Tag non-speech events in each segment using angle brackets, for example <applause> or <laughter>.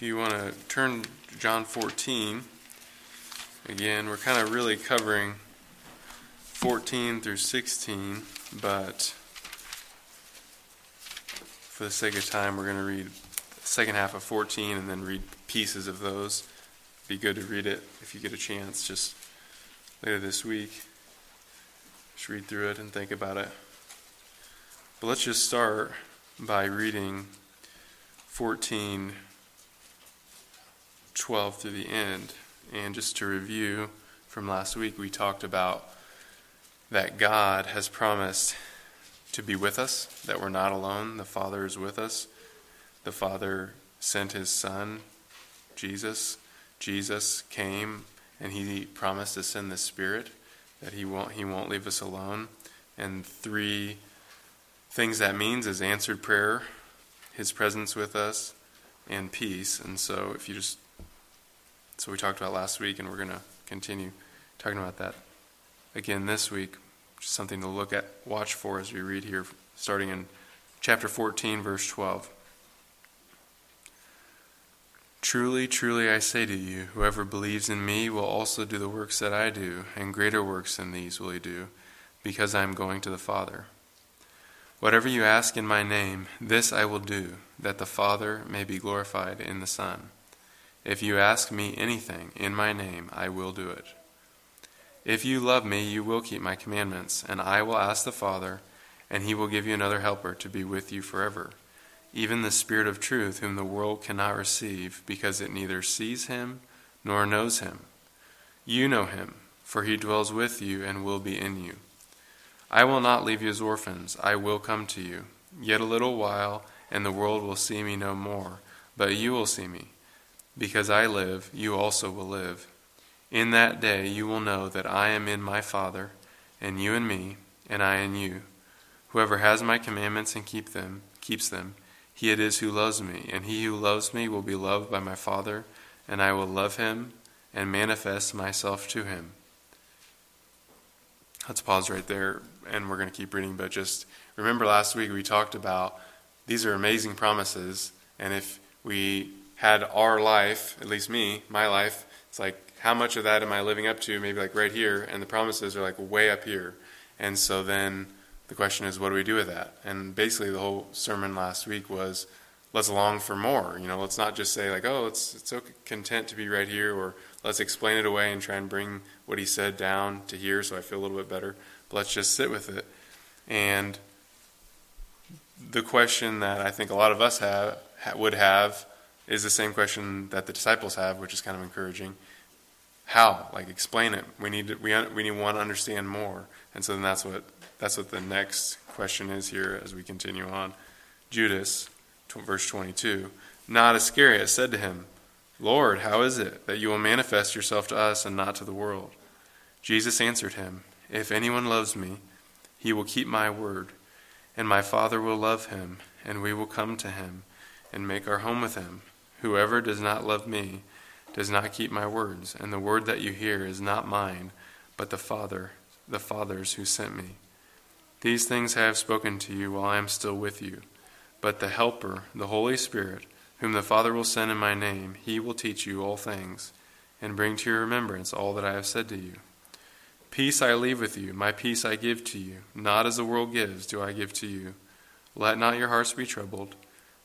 if you want to turn to John 14, again, we're kind of really covering 14 through 16, but for the sake of time, we're going to read the second half of 14 and then read pieces of those. Be good to read it if you get a chance, just later this week. Just read through it and think about it. But let's just start by reading 14, 12 through the end. And just to review from last week, we talked about that God has promised to be with us, that we're not alone. The Father is with us. The Father sent his Son, Jesus. Jesus came and he promised to send the Spirit, that he won't, he won't leave us alone. And three things that means is answered prayer, his presence with us, and peace. And so if you just so we talked about last week and we're going to continue talking about that again this week. Just something to look at, watch for as we read here starting in chapter 14 verse 12. Truly, truly I say to you, whoever believes in me will also do the works that I do, and greater works than these will he do, because I am going to the Father. Whatever you ask in my name, this I will do, that the Father may be glorified in the Son. If you ask me anything in my name, I will do it. If you love me, you will keep my commandments, and I will ask the Father, and he will give you another helper to be with you forever, even the Spirit of truth, whom the world cannot receive, because it neither sees him nor knows him. You know him, for he dwells with you and will be in you. I will not leave you as orphans, I will come to you. Yet a little while, and the world will see me no more, but you will see me. Because I live, you also will live. In that day you will know that I am in my Father, and you in me, and I in you. Whoever has my commandments and keep them, keeps them, he it is who loves me, and he who loves me will be loved by my Father, and I will love him and manifest myself to him. Let's pause right there and we're going to keep reading, but just remember last week we talked about these are amazing promises, and if we had our life, at least me, my life, it's like how much of that am I living up to? Maybe like right here, and the promises are like way up here. And so then the question is, what do we do with that? And basically, the whole sermon last week was, let's long for more. You know, let's not just say like, oh, it's it's so content to be right here, or let's explain it away and try and bring what he said down to here, so I feel a little bit better. But let's just sit with it. And the question that I think a lot of us have would have is the same question that the disciples have, which is kind of encouraging. How? Like explain it. We need to, we we need want to understand more. And so then that's what that's what the next question is here as we continue on. Judas, verse 22. Not Iscariot said to him, Lord, how is it that you will manifest yourself to us and not to the world? Jesus answered him, If anyone loves me, he will keep my word, and my Father will love him, and we will come to him and make our home with him. Whoever does not love me does not keep my words, and the word that you hear is not mine, but the Father, the Father's who sent me. These things I have spoken to you while I am still with you. But the Helper, the Holy Spirit, whom the Father will send in my name, he will teach you all things, and bring to your remembrance all that I have said to you. Peace I leave with you, my peace I give to you. Not as the world gives, do I give to you. Let not your hearts be troubled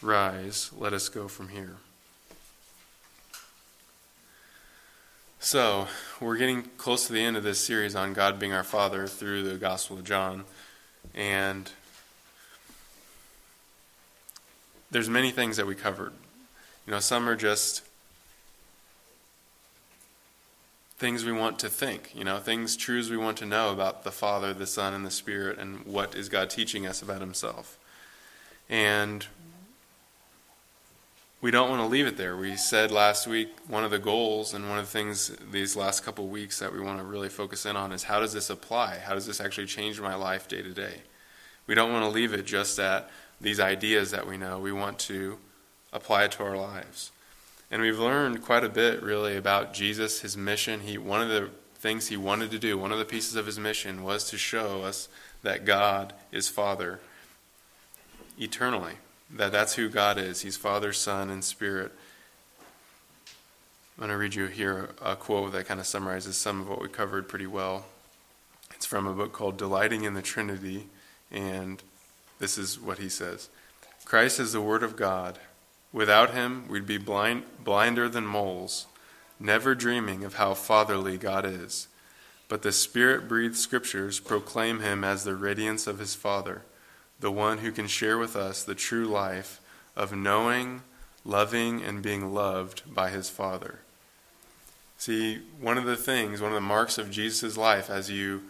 Rise, let us go from here. So, we're getting close to the end of this series on God being our Father through the Gospel of John. And there's many things that we covered. You know, some are just things we want to think, you know, things, truths we want to know about the Father, the Son, and the Spirit, and what is God teaching us about Himself. And we don't want to leave it there. We said last week one of the goals and one of the things these last couple weeks that we want to really focus in on is how does this apply? How does this actually change my life day to day? We don't want to leave it just at these ideas that we know. We want to apply it to our lives. And we've learned quite a bit really about Jesus, his mission. He one of the things he wanted to do, one of the pieces of his mission was to show us that God is Father eternally that that's who God is. He's Father, Son, and Spirit. I'm going to read you here a quote that kind of summarizes some of what we covered pretty well. It's from a book called Delighting in the Trinity, and this is what he says Christ is the Word of God. Without him, we'd be blind, blinder than moles, never dreaming of how fatherly God is. But the Spirit breathed scriptures proclaim him as the radiance of his Father the one who can share with us the true life of knowing, loving, and being loved by his Father. See, one of the things, one of the marks of Jesus' life as you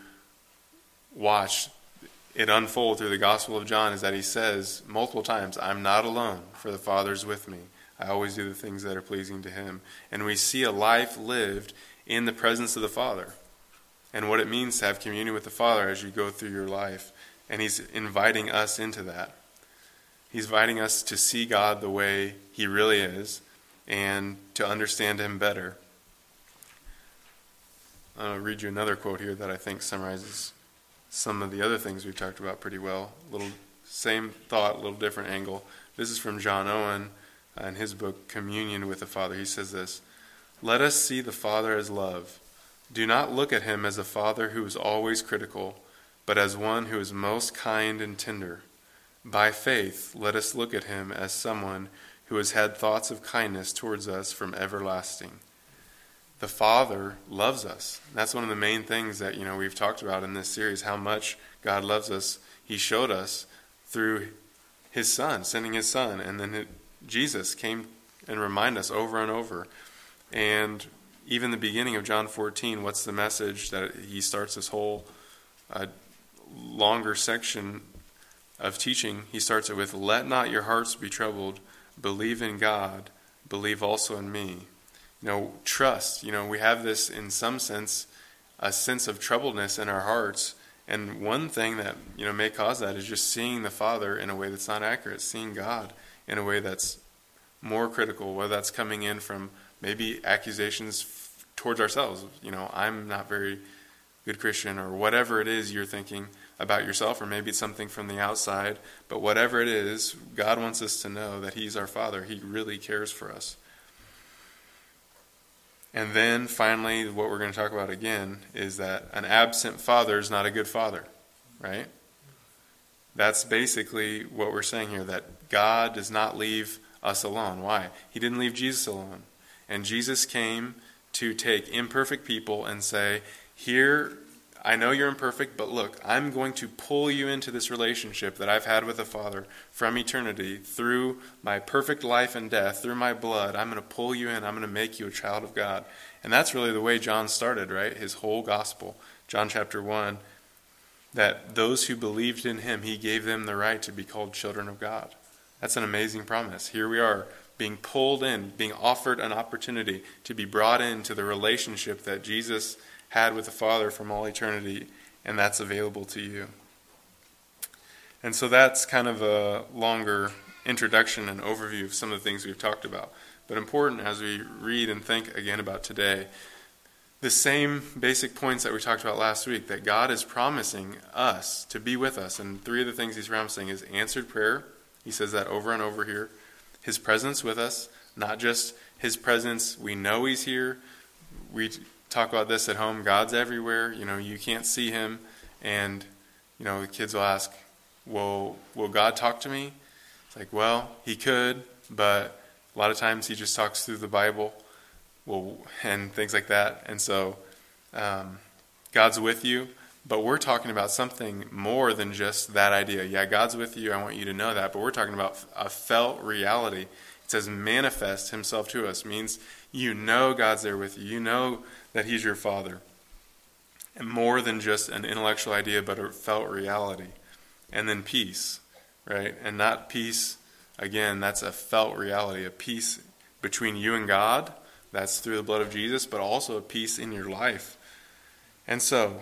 watch it unfold through the Gospel of John is that he says multiple times, I'm not alone, for the Father's with me. I always do the things that are pleasing to him. And we see a life lived in the presence of the Father and what it means to have communion with the Father as you go through your life. And he's inviting us into that. He's inviting us to see God the way he really is and to understand him better. I'll read you another quote here that I think summarizes some of the other things we've talked about pretty well. A little same thought, a little different angle. This is from John Owen in his book Communion with the Father. He says this Let us see the Father as love. Do not look at him as a father who is always critical but as one who is most kind and tender. By faith, let us look at him as someone who has had thoughts of kindness towards us from everlasting. The Father loves us. That's one of the main things that you know we've talked about in this series. How much God loves us. He showed us through His Son, sending His Son, and then it, Jesus came and reminded us over and over. And even the beginning of John 14, what's the message that He starts this whole uh, longer section of teaching, he starts it with, Let not your hearts be troubled. Believe in God. Believe also in me. You know, trust. You know, we have this, in some sense, a sense of troubledness in our hearts. And one thing that, you know, may cause that is just seeing the Father in a way that's not accurate, seeing God in a way that's more critical, whether that's coming in from maybe accusations towards ourselves. You know, I'm not very good Christian, or whatever it is you're thinking about yourself, or maybe it's something from the outside. But whatever it is, God wants us to know that He's our Father. He really cares for us. And then finally, what we're going to talk about again is that an absent father is not a good father, right? That's basically what we're saying here that God does not leave us alone. Why? He didn't leave Jesus alone. And Jesus came to take imperfect people and say, here, I know you're imperfect, but look, I'm going to pull you into this relationship that I've had with the Father from eternity through my perfect life and death, through my blood. I'm going to pull you in. I'm going to make you a child of God. And that's really the way John started, right? His whole gospel. John chapter 1 that those who believed in him, he gave them the right to be called children of God. That's an amazing promise. Here we are being pulled in, being offered an opportunity to be brought into the relationship that Jesus had with the Father from all eternity, and that's available to you. And so that's kind of a longer introduction and overview of some of the things we've talked about. But important as we read and think again about today, the same basic points that we talked about last week that God is promising us to be with us. And three of the things He's promising is answered prayer. He says that over and over here. His presence with us, not just His presence, we know He's here. We talk about this at home. God's everywhere. You know, you can't see him. And, you know, the kids will ask, well, will God talk to me? It's like, well, he could, but a lot of times he just talks through the Bible well, and things like that. And so um, God's with you, but we're talking about something more than just that idea. Yeah, God's with you. I want you to know that. But we're talking about a felt reality. It says manifest himself to us, means you know God's there with you. You know that He's your Father. And more than just an intellectual idea, but a felt reality. And then peace, right? And not peace again, that's a felt reality, a peace between you and God. That's through the blood of Jesus, but also a peace in your life. And so,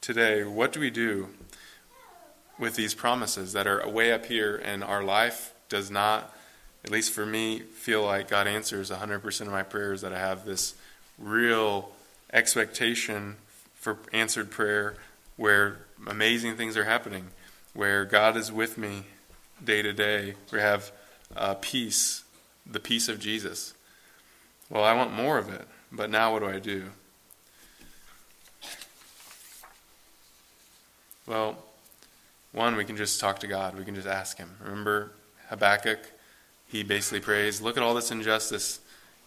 today, what do we do with these promises that are way up here and our life does not, at least for me, feel like God answers 100% of my prayers, that I have this real expectation for answered prayer where amazing things are happening, where God is with me day to day. We have uh, peace, the peace of Jesus. Well, I want more of it, but now what do I do? Well, one, we can just talk to God. We can just ask Him. Remember Habakkuk? He basically prays, Look at all this injustice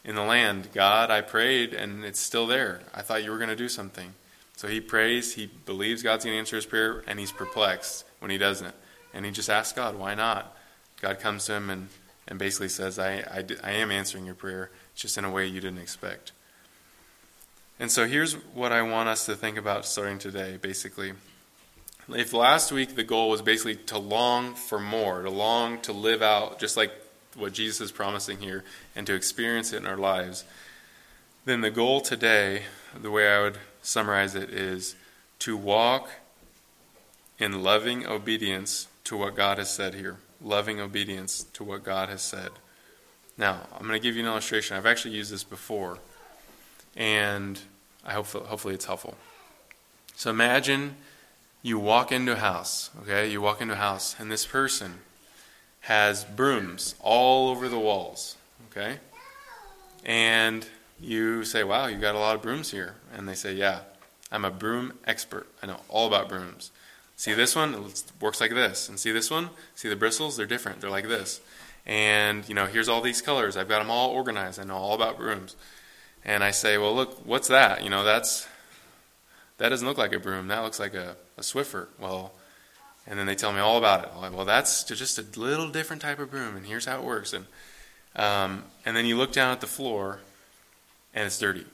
in the land. God, I prayed, and it's still there. I thought you were going to do something. So he prays, he believes God's going to answer his prayer, and he's perplexed when he doesn't. And he just asks God, Why not? God comes to him and, and basically says, I, I, I am answering your prayer, just in a way you didn't expect. And so here's what I want us to think about starting today, basically. If last week the goal was basically to long for more, to long to live out just like what Jesus is promising here, and to experience it in our lives, then the goal today, the way I would summarize it, is to walk in loving obedience to what God has said here. Loving obedience to what God has said. Now, I'm going to give you an illustration. I've actually used this before, and I hope hopefully it's helpful. So imagine you walk into a house, okay? You walk into a house, and this person has brooms all over the walls, okay? And you say, Wow, you got a lot of brooms here. And they say, Yeah, I'm a broom expert. I know all about brooms. See this one? It works like this. And see this one? See the bristles? They're different. They're like this. And, you know, here's all these colors. I've got them all organized. I know all about brooms. And I say, Well, look, what's that? You know, that's that doesn't look like a broom. That looks like a, a Swiffer. Well, and then they tell me all about it. I'm like, well, that's just a little different type of broom, and here's how it works. And um, and then you look down at the floor, and it's dirty,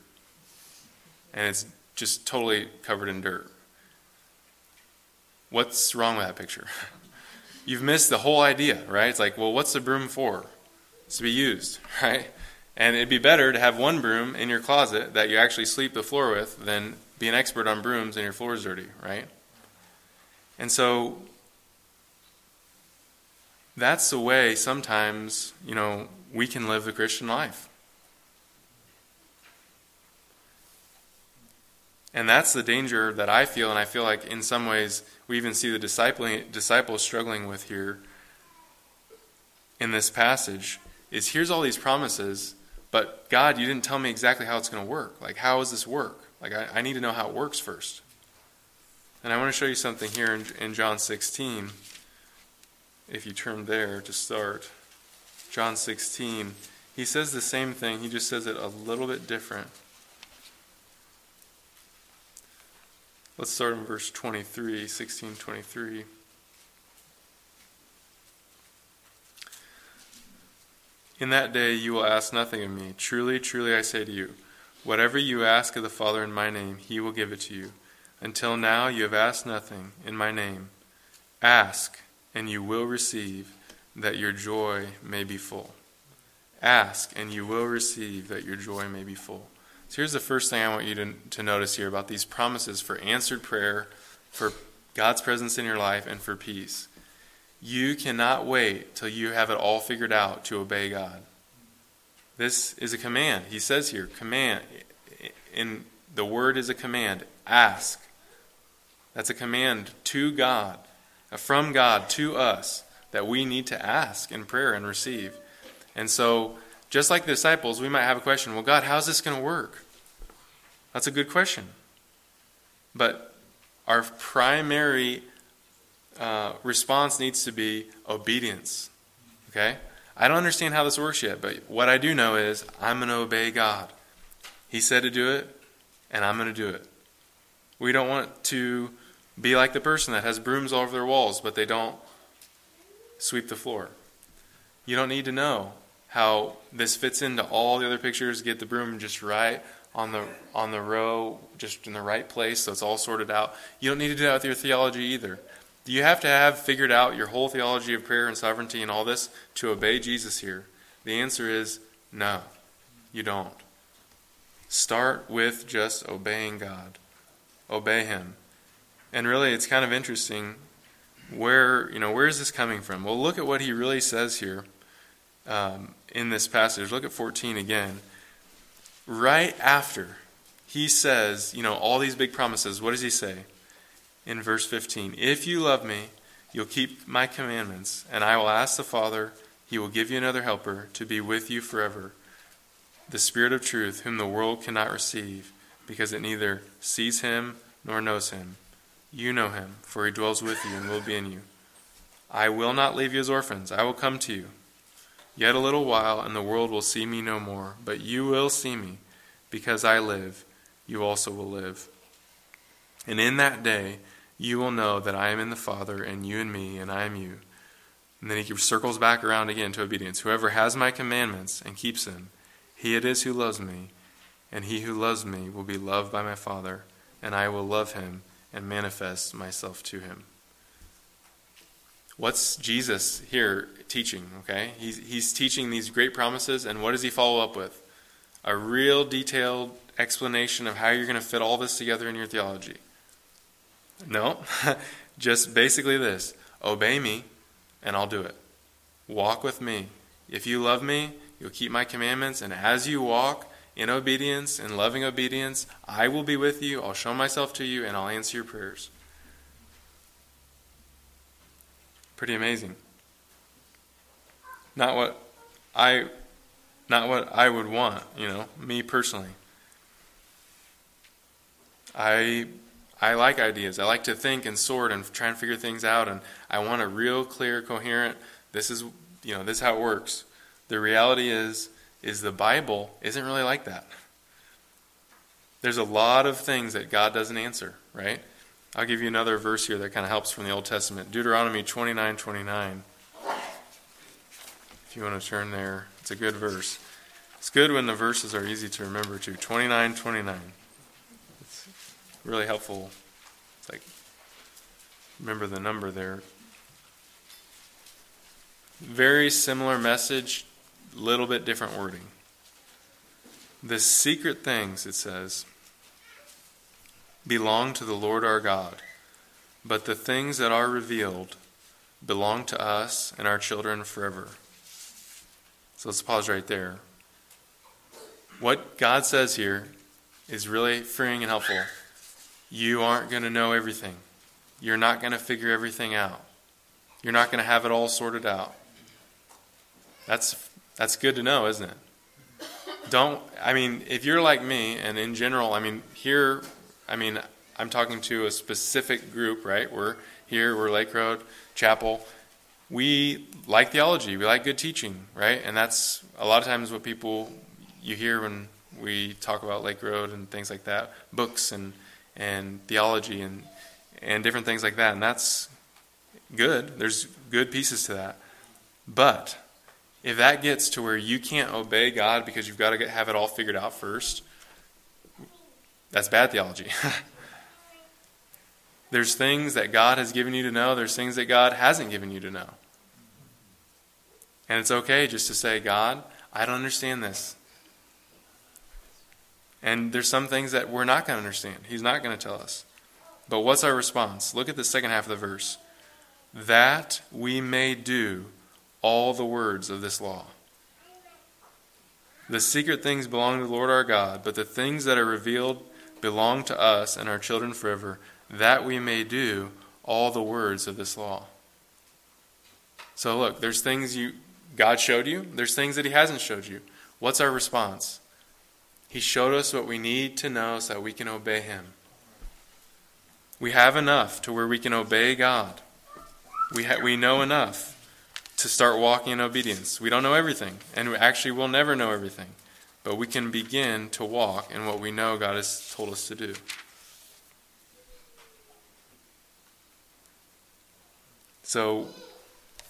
and it's just totally covered in dirt. What's wrong with that picture? <laughs> You've missed the whole idea, right? It's like, well, what's the broom for? It's to be used, <laughs> right? And it'd be better to have one broom in your closet that you actually sweep the floor with than be an expert on brooms and your floor is dirty, right? And so that's the way sometimes, you know, we can live the Christian life. And that's the danger that I feel, and I feel like in some ways we even see the disciples struggling with here in this passage is here's all these promises, but God, you didn't tell me exactly how it's going to work. Like, how does this work? Like, I, I need to know how it works first. And I want to show you something here in, in John 16. If you turn there to start, John 16, he says the same thing, he just says it a little bit different. Let's start in verse 23, 16 23. In that day you will ask nothing of me. Truly, truly, I say to you, whatever you ask of the Father in my name, he will give it to you. Until now you have asked nothing in my name. Ask, and you will receive, that your joy may be full. Ask, and you will receive, that your joy may be full. So here's the first thing I want you to, to notice here about these promises for answered prayer, for God's presence in your life, and for peace. You cannot wait till you have it all figured out to obey God. This is a command. He says here, command. In the word is a command. Ask. That's a command to God, from God to us, that we need to ask in prayer and receive. And so, just like the disciples, we might have a question well, God, how's this going to work? That's a good question. But our primary uh, response needs to be obedience. Okay? I don't understand how this works yet, but what I do know is I'm going to obey God. He said to do it, and I'm going to do it. We don't want to be like the person that has brooms all over their walls, but they don't sweep the floor. You don't need to know how this fits into all the other pictures. Get the broom just right on the on the row, just in the right place, so it's all sorted out. You don't need to do that with your theology either. Do you have to have figured out your whole theology of prayer and sovereignty and all this to obey Jesus here? The answer is no, you don't. Start with just obeying God. Obey Him. And really, it's kind of interesting where, you know, where is this coming from? Well, look at what he really says here um, in this passage. Look at 14 again. Right after he says, you know, all these big promises, what does he say? In verse 15 If you love me, you'll keep my commandments, and I will ask the Father, he will give you another helper to be with you forever, the Spirit of truth, whom the world cannot receive, because it neither sees him nor knows him you know him, for he dwells with you and will be in you. I will not leave you as orphans, I will come to you. Yet a little while, and the world will see me no more, but you will see me, because I live, you also will live. And in that day, you will know that I am in the Father, and you in me, and I am you. And then he circles back around again to obedience. Whoever has my commandments and keeps them, he it is who loves me, and he who loves me will be loved by my Father, and I will love him and manifest myself to him. What's Jesus here teaching? Okay, he's, he's teaching these great promises, and what does he follow up with? A real detailed explanation of how you're going to fit all this together in your theology. No, <laughs> just basically this obey me, and I'll do it. Walk with me. If you love me, you'll keep my commandments, and as you walk, in obedience, in loving obedience, I will be with you, I'll show myself to you, and I'll answer your prayers. Pretty amazing. Not what I not what I would want, you know, me personally. I I like ideas. I like to think and sort and try and figure things out and I want a real clear coherent this is you know, this is how it works. The reality is is the Bible isn't really like that. There's a lot of things that God doesn't answer, right? I'll give you another verse here that kind of helps from the Old Testament. Deuteronomy 29 29. If you want to turn there, it's a good verse. It's good when the verses are easy to remember, too. 29 29. It's really helpful. It's like, remember the number there. Very similar message little bit different wording. The secret things, it says, belong to the Lord our God, but the things that are revealed belong to us and our children forever. So let's pause right there. What God says here is really freeing and helpful. You aren't going to know everything. You're not going to figure everything out. You're not going to have it all sorted out. That's that's good to know, isn't it? Don't, I mean, if you're like me, and in general, I mean, here, I mean, I'm talking to a specific group, right? We're here, we're Lake Road Chapel. We like theology, we like good teaching, right? And that's a lot of times what people you hear when we talk about Lake Road and things like that, books and and theology and and different things like that. And that's good. There's good pieces to that. But if that gets to where you can't obey God because you've got to get, have it all figured out first, that's bad theology. <laughs> there's things that God has given you to know, there's things that God hasn't given you to know. And it's okay just to say, God, I don't understand this. And there's some things that we're not going to understand. He's not going to tell us. But what's our response? Look at the second half of the verse. That we may do all the words of this law. The secret things belong to the Lord our God, but the things that are revealed belong to us and our children forever, that we may do all the words of this law. So look, there's things you God showed you, there's things that he hasn't showed you. What's our response? He showed us what we need to know so that we can obey him. We have enough to where we can obey God. We, ha- we know enough to start walking in obedience. We don't know everything, and we actually will never know everything, but we can begin to walk in what we know God has told us to do. So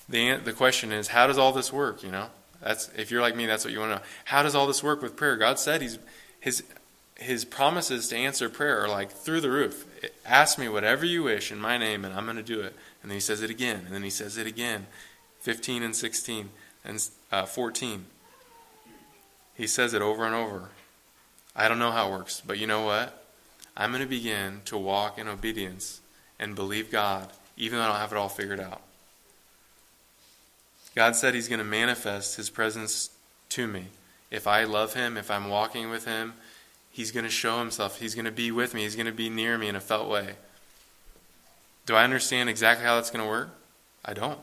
the the question is, how does all this work? You know, that's if you're like me, that's what you want to know. How does all this work with prayer? God said He's His His promises to answer prayer are like through the roof. Ask me whatever you wish in my name, and I'm going to do it. And then he says it again. And then he says it again. 15 and 16 and uh, 14. He says it over and over. I don't know how it works, but you know what? I'm going to begin to walk in obedience and believe God, even though I don't have it all figured out. God said He's going to manifest His presence to me. If I love Him, if I'm walking with Him, He's going to show Himself. He's going to be with me. He's going to be near me in a felt way. Do I understand exactly how that's going to work? I don't.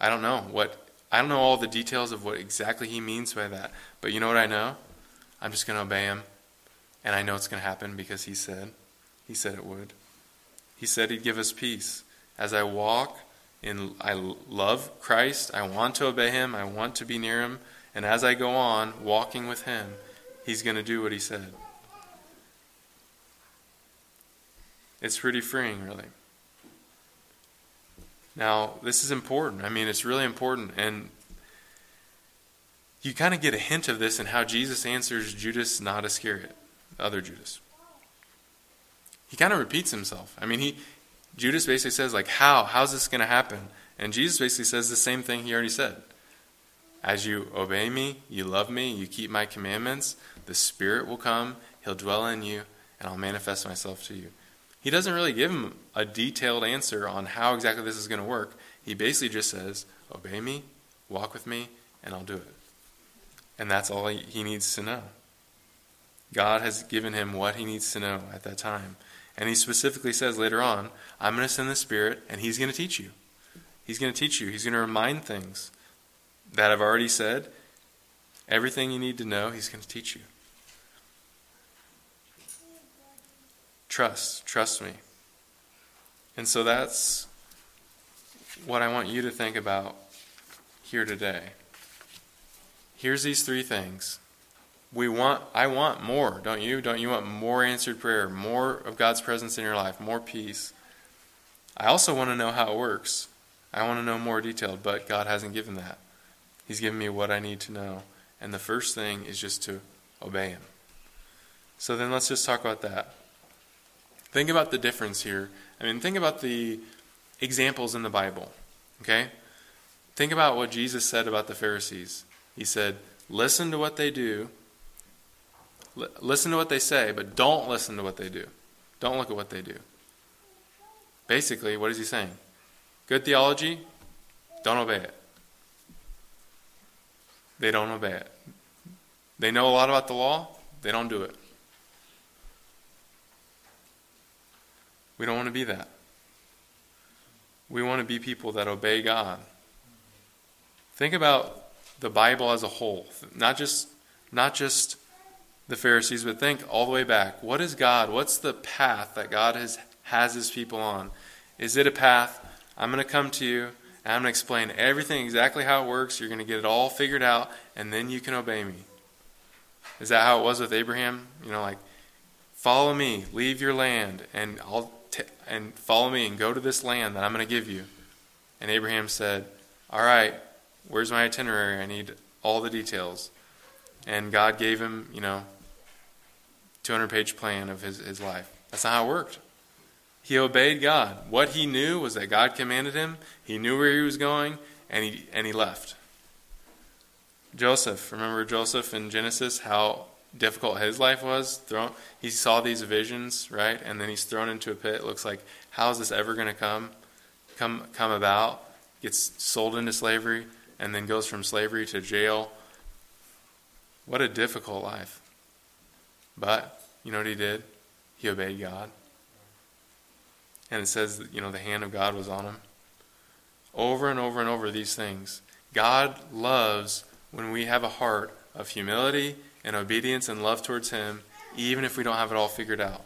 I don't know what I don't know all the details of what exactly he means by that. But you know what I know? I'm just going to obey him. And I know it's going to happen because he said. He said it would. He said he'd give us peace. As I walk in I love Christ, I want to obey him, I want to be near him, and as I go on walking with him, he's going to do what he said. It's pretty freeing, really. Now, this is important. I mean, it's really important. And you kind of get a hint of this in how Jesus answers Judas, not Iscariot, other Judas. He kind of repeats himself. I mean, he Judas basically says, like, how? How's this going to happen? And Jesus basically says the same thing he already said. As you obey me, you love me, you keep my commandments, the Spirit will come, He'll dwell in you, and I'll manifest myself to you. He doesn't really give him a detailed answer on how exactly this is going to work. He basically just says, Obey me, walk with me, and I'll do it. And that's all he needs to know. God has given him what he needs to know at that time. And he specifically says later on, I'm going to send the Spirit, and he's going to teach you. He's going to teach you. He's going to remind things that I've already said. Everything you need to know, he's going to teach you. Trust. Trust me. And so that's what I want you to think about here today. Here's these three things. We want I want more, don't you? Don't you want more answered prayer, more of God's presence in your life, more peace? I also want to know how it works. I want to know more detailed, but God hasn't given that. He's given me what I need to know. And the first thing is just to obey Him. So then let's just talk about that. Think about the difference here. I mean, think about the examples in the Bible. Okay? Think about what Jesus said about the Pharisees. He said, Listen to what they do, L- listen to what they say, but don't listen to what they do. Don't look at what they do. Basically, what is he saying? Good theology, don't obey it. They don't obey it. They know a lot about the law, they don't do it. We don't want to be that. We want to be people that obey God. Think about the Bible as a whole, not just not just the Pharisees, but think all the way back. What is God? What's the path that God has has his people on? Is it a path I'm going to come to you and I'm going to explain everything exactly how it works. You're going to get it all figured out and then you can obey me. Is that how it was with Abraham? You know, like follow me, leave your land and I'll and follow me and go to this land that I'm going to give you. And Abraham said, All right, where's my itinerary? I need all the details. And God gave him, you know, 200 page plan of his, his life. That's not how it worked. He obeyed God. What he knew was that God commanded him, he knew where he was going, and he, and he left. Joseph, remember Joseph in Genesis, how difficult his life was. Thrown, he saw these visions, right, and then he's thrown into a pit. It looks like how is this ever going to come, come, come about? Gets sold into slavery, and then goes from slavery to jail. What a difficult life. But you know what he did? He obeyed God, and it says you know the hand of God was on him. Over and over and over these things. God loves when we have a heart of humility and obedience and love towards Him, even if we don't have it all figured out.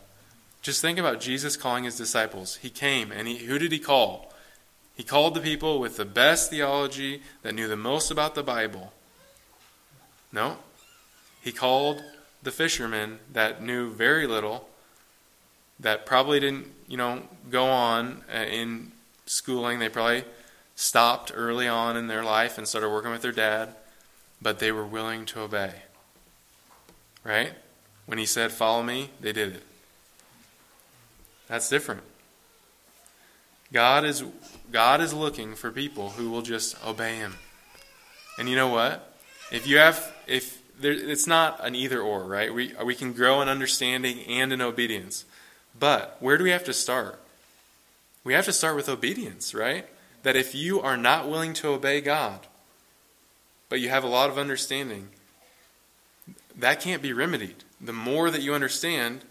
Just think about Jesus calling His disciples. He came, and he, who did He call? He called the people with the best theology that knew the most about the Bible. No. He called the fishermen that knew very little, that probably didn't, you know, go on uh, in schooling. They probably stopped early on in their life and started working with their dad, but they were willing to obey. Right? When he said, Follow me, they did it. That's different. God is God is looking for people who will just obey him. And you know what? If you have if there, it's not an either or, right? We we can grow in understanding and in obedience. But where do we have to start? We have to start with obedience, right? That if you are not willing to obey God, but you have a lot of understanding, that can't be remedied. The more that you understand,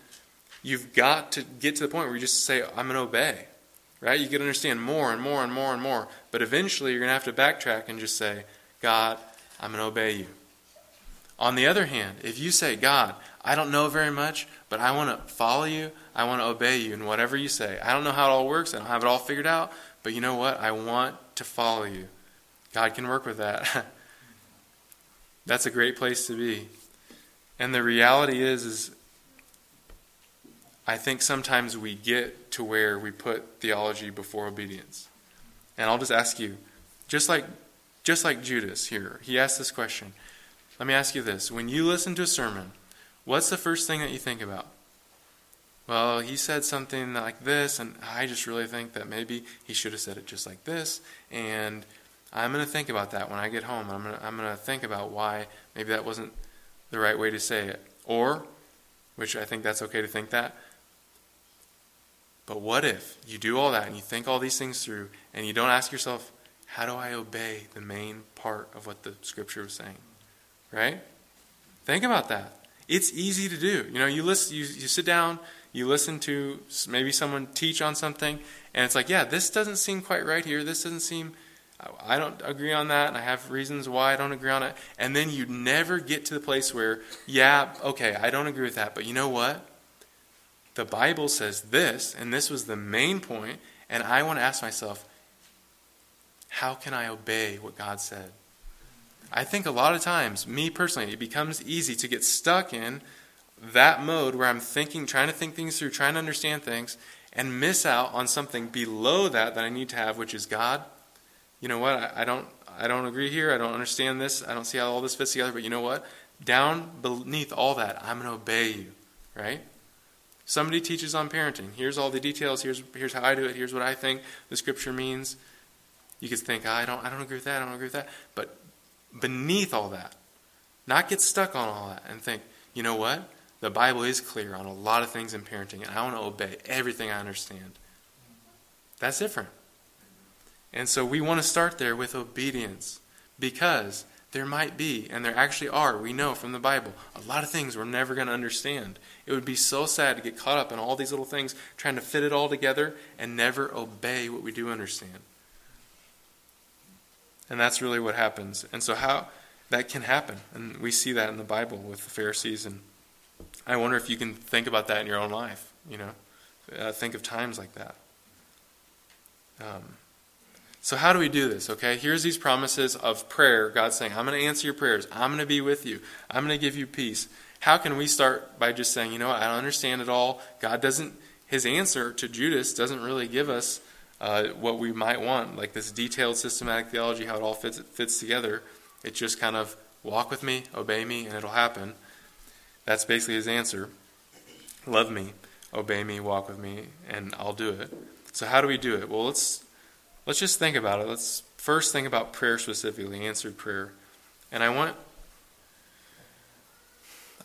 you've got to get to the point where you just say, I'm going to obey. Right? You can understand more and more and more and more. But eventually, you're going to have to backtrack and just say, God, I'm going to obey you. On the other hand, if you say, God, I don't know very much, but I want to follow you, I want to obey you in whatever you say. I don't know how it all works, I don't have it all figured out, but you know what? I want to follow you. God can work with that. <laughs> That's a great place to be. And the reality is is I think sometimes we get to where we put theology before obedience. And I'll just ask you, just like just like Judas here, he asked this question. Let me ask you this. When you listen to a sermon, what's the first thing that you think about? Well, he said something like this, and I just really think that maybe he should have said it just like this, and I'm going to think about that when I get home. I'm going to, I'm going to think about why maybe that wasn't the right way to say it. Or, which I think that's okay to think that, but what if you do all that and you think all these things through and you don't ask yourself, how do I obey the main part of what the scripture was saying? Right? Think about that. It's easy to do. You know, you listen, you, you sit down, you listen to maybe someone teach on something, and it's like, yeah, this doesn't seem quite right here. This doesn't seem, I don't agree on that, and I have reasons why I don't agree on it. And then you never get to the place where, yeah, okay, I don't agree with that, but you know what? The Bible says this, and this was the main point, and I want to ask myself, how can I obey what God said? I think a lot of times, me personally, it becomes easy to get stuck in that mode where I'm thinking, trying to think things through, trying to understand things, and miss out on something below that that I need to have, which is God. You know what? I, I don't, I don't agree here. I don't understand this. I don't see how all this fits together. But you know what? Down beneath all that, I'm going to obey you, right? Somebody teaches on parenting. Here's all the details. Here's here's how I do it. Here's what I think the scripture means. You could think, I don't I don't agree with that. I don't agree with that. But beneath all that, not get stuck on all that and think, you know what? The Bible is clear on a lot of things in parenting, and I want to obey everything I understand. That's different. And so we want to start there with obedience because there might be, and there actually are, we know from the Bible, a lot of things we're never going to understand. It would be so sad to get caught up in all these little things, trying to fit it all together, and never obey what we do understand. And that's really what happens. And so, how that can happen. And we see that in the Bible with the Pharisees. And I wonder if you can think about that in your own life. You know, uh, think of times like that. Um, so, how do we do this? Okay, here's these promises of prayer. God saying, I'm going to answer your prayers. I'm going to be with you. I'm going to give you peace. How can we start by just saying, you know I don't understand it all. God doesn't, his answer to Judas doesn't really give us uh, what we might want, like this detailed systematic theology, how it all fits, fits together. It's just kind of walk with me, obey me, and it'll happen. That's basically his answer. Love me, obey me, walk with me, and I'll do it. So, how do we do it? Well, let's let's just think about it. Let's first think about prayer specifically, answered prayer. And I want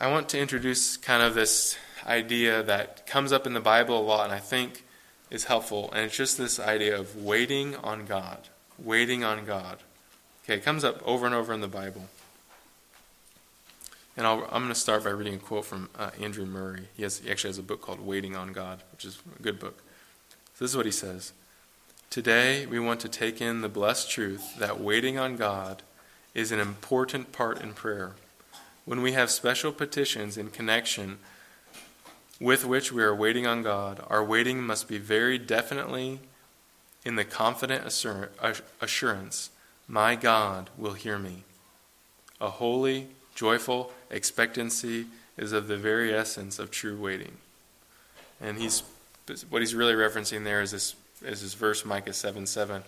I want to introduce kind of this idea that comes up in the Bible a lot and I think is helpful. And it's just this idea of waiting on God. Waiting on God. Okay, it comes up over and over in the Bible. And i am going to start by reading a quote from uh, Andrew Murray. He, has, he actually has a book called Waiting on God, which is a good book. So this is what he says Today, we want to take in the blessed truth that waiting on God is an important part in prayer. When we have special petitions in connection with which we are waiting on God, our waiting must be very definitely in the confident assurance my God will hear me. A holy, joyful expectancy is of the very essence of true waiting. And he's what he's really referencing there is this is this verse Micah 7 7.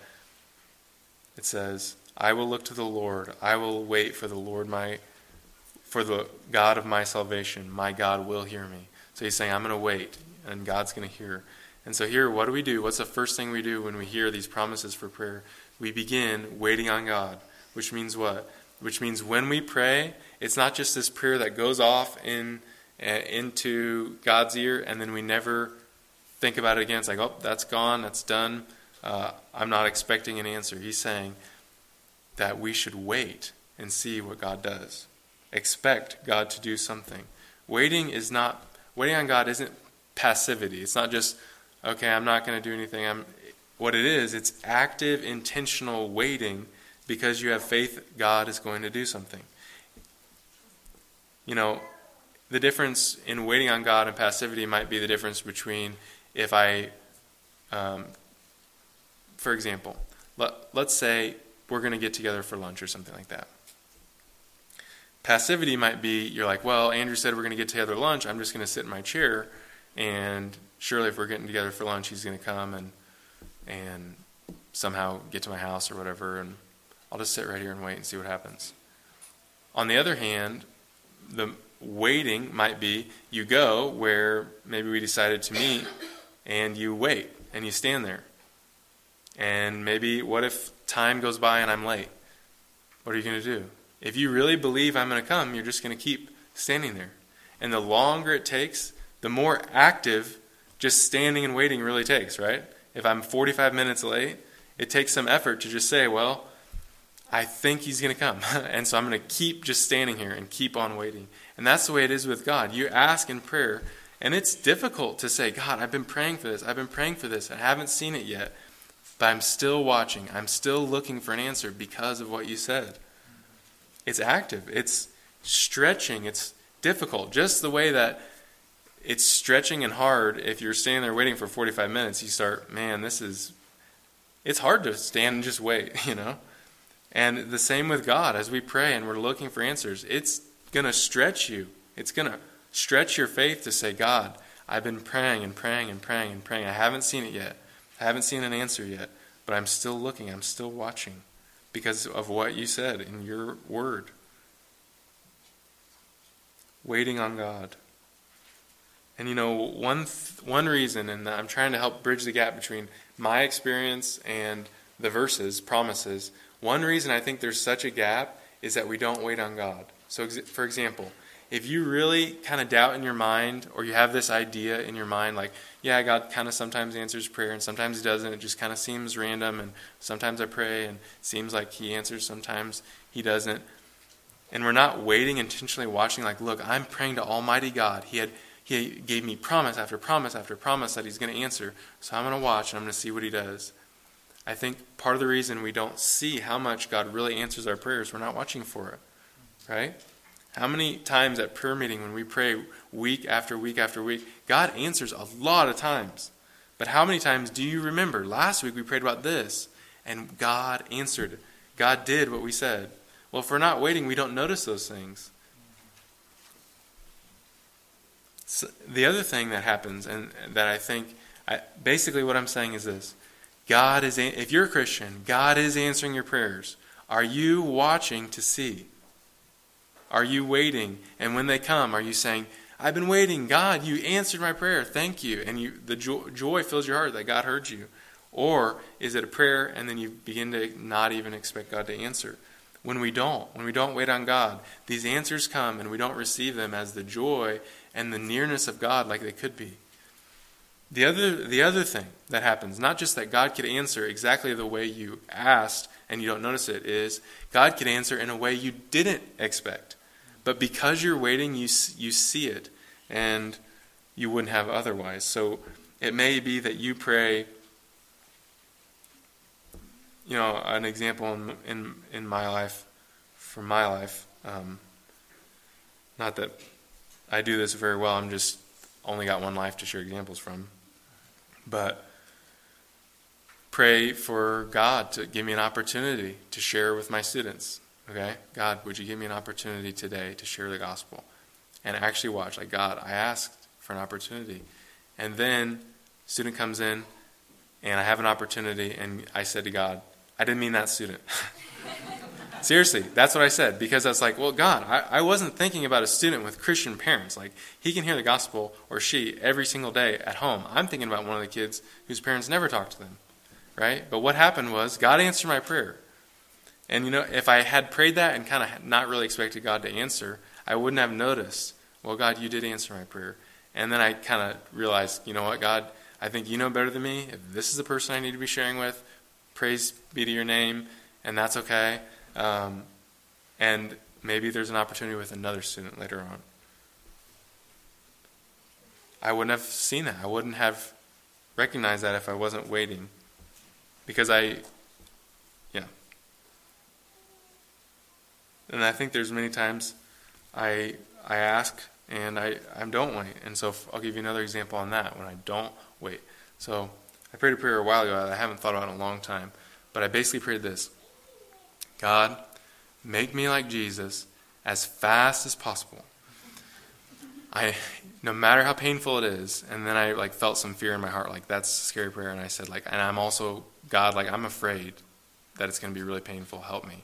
It says, I will look to the Lord, I will wait for the Lord my for the God of my salvation. My God will hear me. So he's saying, I'm going to wait, and God's going to hear. And so here, what do we do? What's the first thing we do when we hear these promises for prayer? We begin waiting on God, which means what? Which means when we pray, it's not just this prayer that goes off in uh, into God's ear and then we never think about it again. It's like, oh, that's gone, that's done. Uh, I'm not expecting an answer. He's saying that we should wait and see what God does. Expect God to do something. Waiting is not waiting on God isn't passivity. It's not just okay, I'm not going to do anything. I'm what it is, it's active intentional waiting because you have faith God is going to do something. You know, the difference in waiting on God and passivity might be the difference between if I um, for example, let, let's say we're going to get together for lunch or something like that. Passivity might be you're like, well, Andrew said we're going to get together for lunch. I'm just going to sit in my chair, and surely if we're getting together for lunch, he's going to come and and somehow get to my house or whatever, and I'll just sit right here and wait and see what happens. On the other hand, the waiting might be you go where maybe we decided to meet, and you wait and you stand there and maybe what if time goes by and I'm late? What are you going to do? If you really believe I'm going to come, you're just going to keep standing there. And the longer it takes, the more active just standing and waiting really takes, right? If I'm 45 minutes late, it takes some effort to just say, well, I think he's going to come. <laughs> and so I'm going to keep just standing here and keep on waiting. And that's the way it is with God. You ask in prayer, and it's difficult to say, God, I've been praying for this. I've been praying for this. I haven't seen it yet. But I'm still watching. I'm still looking for an answer because of what you said. It's active, it's stretching, it's difficult. Just the way that it's stretching and hard if you're standing there waiting for 45 minutes, you start, man, this is, it's hard to stand and just wait, <laughs> you know? And the same with God as we pray and we're looking for answers. It's going to stretch you. It's going to stretch your faith to say, God, I've been praying and praying and praying and praying. I haven't seen it yet. I haven't seen an answer yet, but I'm still looking, I'm still watching because of what you said in your word. Waiting on God. And you know, one th- one reason, and I'm trying to help bridge the gap between my experience and the verses, promises. One reason I think there's such a gap is that we don't wait on God. So, for example, if you really kind of doubt in your mind or you have this idea in your mind like yeah god kind of sometimes answers prayer and sometimes he doesn't it just kind of seems random and sometimes i pray and seems like he answers sometimes he doesn't. And we're not waiting intentionally watching like look i'm praying to almighty god. He had he gave me promise after promise after promise that he's going to answer. So i'm going to watch and i'm going to see what he does. I think part of the reason we don't see how much god really answers our prayers we're not watching for it right how many times at prayer meeting when we pray week after week after week, God answers a lot of times. But how many times do you remember? Last week we prayed about this, and God answered. God did what we said. Well, if we're not waiting, we don't notice those things. So the other thing that happens, and that I think, I, basically what I'm saying is this God is, if you're a Christian, God is answering your prayers. Are you watching to see? Are you waiting? And when they come, are you saying, I've been waiting. God, you answered my prayer. Thank you. And you, the joy, joy fills your heart that God heard you. Or is it a prayer and then you begin to not even expect God to answer? When we don't, when we don't wait on God, these answers come and we don't receive them as the joy and the nearness of God like they could be. The other, the other thing that happens, not just that God could answer exactly the way you asked and you don't notice it, is God could answer in a way you didn't expect. But because you're waiting, you, you see it, and you wouldn't have otherwise. So it may be that you pray. You know, an example in in, in my life, from my life. Um, not that I do this very well. I'm just only got one life to share examples from. But pray for God to give me an opportunity to share with my students. Okay? God, would you give me an opportunity today to share the gospel? And actually watch, like, God, I asked for an opportunity. And then, student comes in, and I have an opportunity, and I said to God, I didn't mean that student. <laughs> Seriously, that's what I said because I was like, well, God, I, I wasn't thinking about a student with Christian parents. Like, he can hear the gospel, or she, every single day at home. I'm thinking about one of the kids whose parents never talk to them, right? But what happened was God answered my prayer. And, you know, if I had prayed that and kind of not really expected God to answer, I wouldn't have noticed, well, God, you did answer my prayer. And then I kind of realized, you know what, God, I think you know better than me. If this is the person I need to be sharing with, praise be to your name, and that's okay. Um, and maybe there's an opportunity with another student later on. I wouldn't have seen that. I wouldn't have recognized that if I wasn't waiting. Because I, yeah. And I think there's many times I I ask and I, I don't wait. And so I'll give you another example on that when I don't wait. So I prayed a prayer a while ago that I haven't thought about in a long time. But I basically prayed this God, make me like Jesus as fast as possible. I, no matter how painful it is, and then I like felt some fear in my heart, like that's a scary prayer, and I said like, and I'm also God, like I'm afraid that it's going to be really painful. Help me,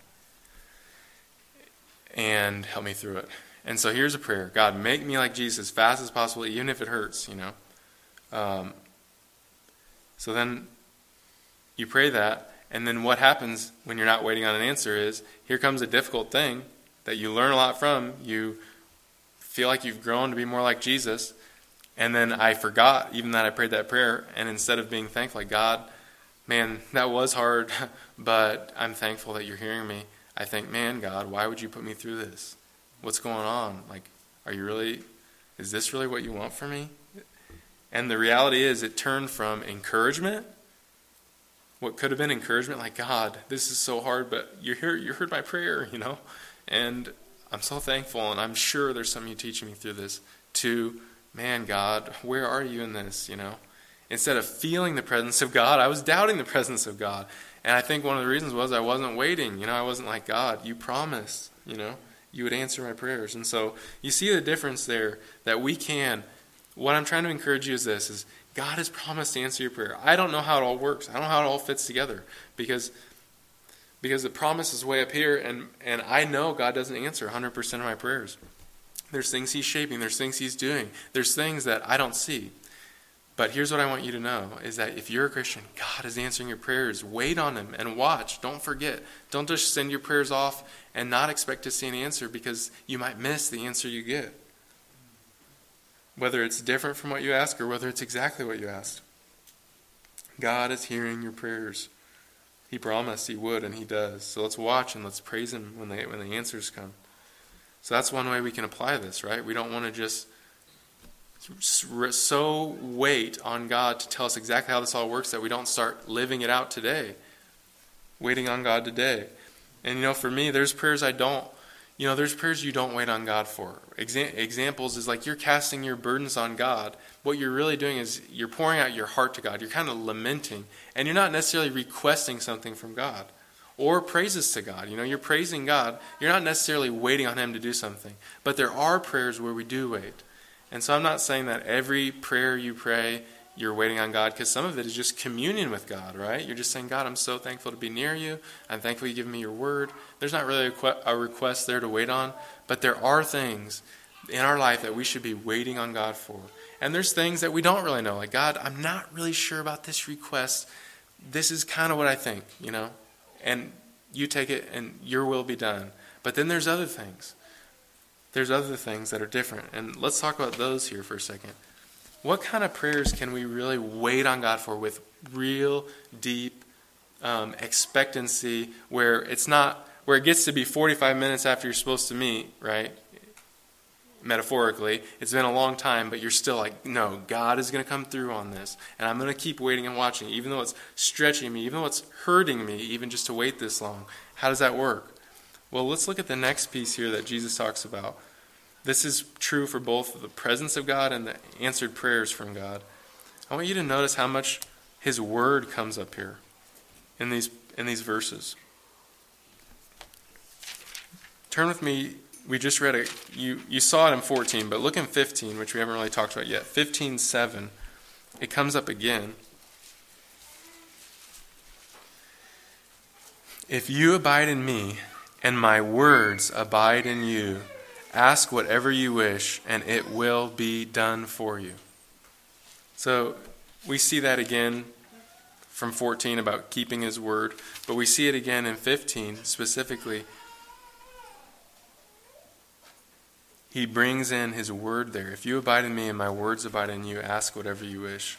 and help me through it. And so here's a prayer: God, make me like Jesus as fast as possible, even if it hurts. You know. Um, so then you pray that, and then what happens when you're not waiting on an answer is here comes a difficult thing that you learn a lot from. You feel like you've grown to be more like Jesus. And then I forgot even that I prayed that prayer. And instead of being thankful, like, God, man, that was hard, <laughs> but I'm thankful that you're hearing me. I think, man, God, why would you put me through this? What's going on? Like, are you really, is this really what you want for me? And the reality is, it turned from encouragement what could have been encouragement, like, God, this is so hard, but you heard, you heard my prayer, you know? And I'm so thankful, and I'm sure there's something you teaching me through this, to, man, God, where are you in this, you know? Instead of feeling the presence of God, I was doubting the presence of God. And I think one of the reasons was I wasn't waiting. You know, I wasn't like, God, you promised, you know, you would answer my prayers. And so you see the difference there that we can. What I'm trying to encourage you is this is God has promised to answer your prayer. I don't know how it all works. I don't know how it all fits together because because the promise is way up here and and I know God doesn't answer 100% of my prayers. There's things he's shaping, there's things he's doing. There's things that I don't see. But here's what I want you to know is that if you're a Christian, God is answering your prayers. Wait on him and watch. Don't forget. Don't just send your prayers off and not expect to see an answer because you might miss the answer you get whether it's different from what you ask or whether it's exactly what you asked. God is hearing your prayers. He promised He would, and He does. So let's watch and let's praise Him when, they, when the answers come. So that's one way we can apply this, right? We don't want to just so wait on God to tell us exactly how this all works that we don't start living it out today. Waiting on God today. And you know, for me, there's prayers I don't you know, there's prayers you don't wait on God for. Exa- examples is like you're casting your burdens on God. What you're really doing is you're pouring out your heart to God. You're kind of lamenting, and you're not necessarily requesting something from God or praises to God. You know, you're praising God. You're not necessarily waiting on Him to do something. But there are prayers where we do wait. And so I'm not saying that every prayer you pray you're waiting on God because some of it is just communion with God, right? You're just saying, God, I'm so thankful to be near you. I'm thankful you give me your word. There's not really a request there to wait on, but there are things in our life that we should be waiting on God for. And there's things that we don't really know. Like, God, I'm not really sure about this request. This is kind of what I think, you know? And you take it and your will be done. But then there's other things. There's other things that are different. And let's talk about those here for a second. What kind of prayers can we really wait on God for with real deep um, expectancy where it's not where it gets to be 45 minutes after you're supposed to meet right? Metaphorically it's been a long time but you're still like no god is going to come through on this. And i'm going to keep waiting and watching even though it's stretching me even though it's hurting me even just to wait this long. How does that work? Well let's look at the next piece here that jesus talks about this is true for both the presence of God and the answered prayers from God. I want you to notice how much His Word comes up here in these, in these verses. Turn with me. We just read it. You, you saw it in 14, but look in 15, which we haven't really talked about yet. 15 7. It comes up again. If you abide in me and my words abide in you. Ask whatever you wish, and it will be done for you. So we see that again from 14 about keeping his word, but we see it again in 15 specifically. He brings in his word there. If you abide in me and my words abide in you, ask whatever you wish.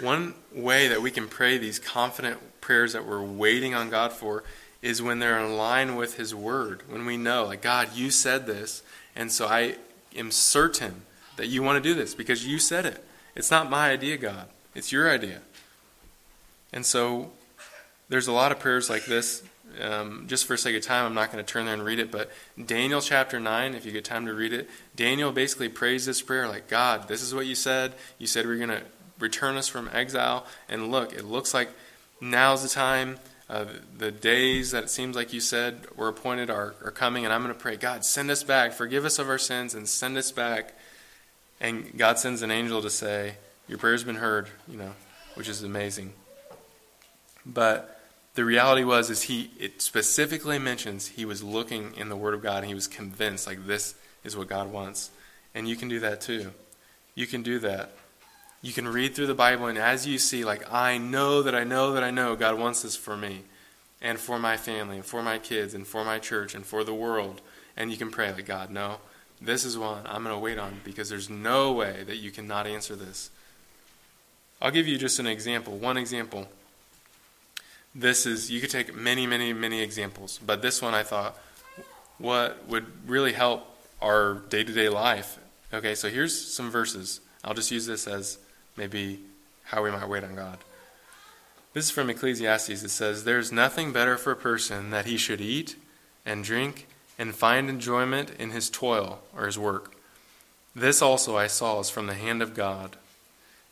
One way that we can pray these confident prayers that we're waiting on God for is when they're in line with His Word. When we know, like, God, you said this, and so I am certain that you want to do this because you said it. It's not my idea, God, it's your idea. And so there's a lot of prayers like this. Um, just for sake of time, I'm not going to turn there and read it, but Daniel chapter 9, if you get time to read it, Daniel basically prays this prayer like, God, this is what you said. You said we're going to return us from exile. And look, it looks like now's the time. Uh, the days that it seems like you said were appointed are, are coming, and I'm going to pray, God, send us back, forgive us of our sins, and send us back. And God sends an angel to say, Your prayer's been heard, you know, which is amazing. But the reality was is he it specifically mentions he was looking in the Word of God and he was convinced like this is what God wants. And you can do that too. You can do that. You can read through the Bible, and as you see, like, I know that I know that I know God wants this for me, and for my family, and for my kids, and for my church, and for the world. And you can pray, like, God, no, this is one I'm going to wait on because there's no way that you cannot answer this. I'll give you just an example, one example. This is, you could take many, many, many examples, but this one I thought, what would really help our day to day life? Okay, so here's some verses. I'll just use this as maybe how we might wait on God. This is from Ecclesiastes. It says, There's nothing better for a person that he should eat and drink and find enjoyment in his toil or his work. This also I saw is from the hand of God.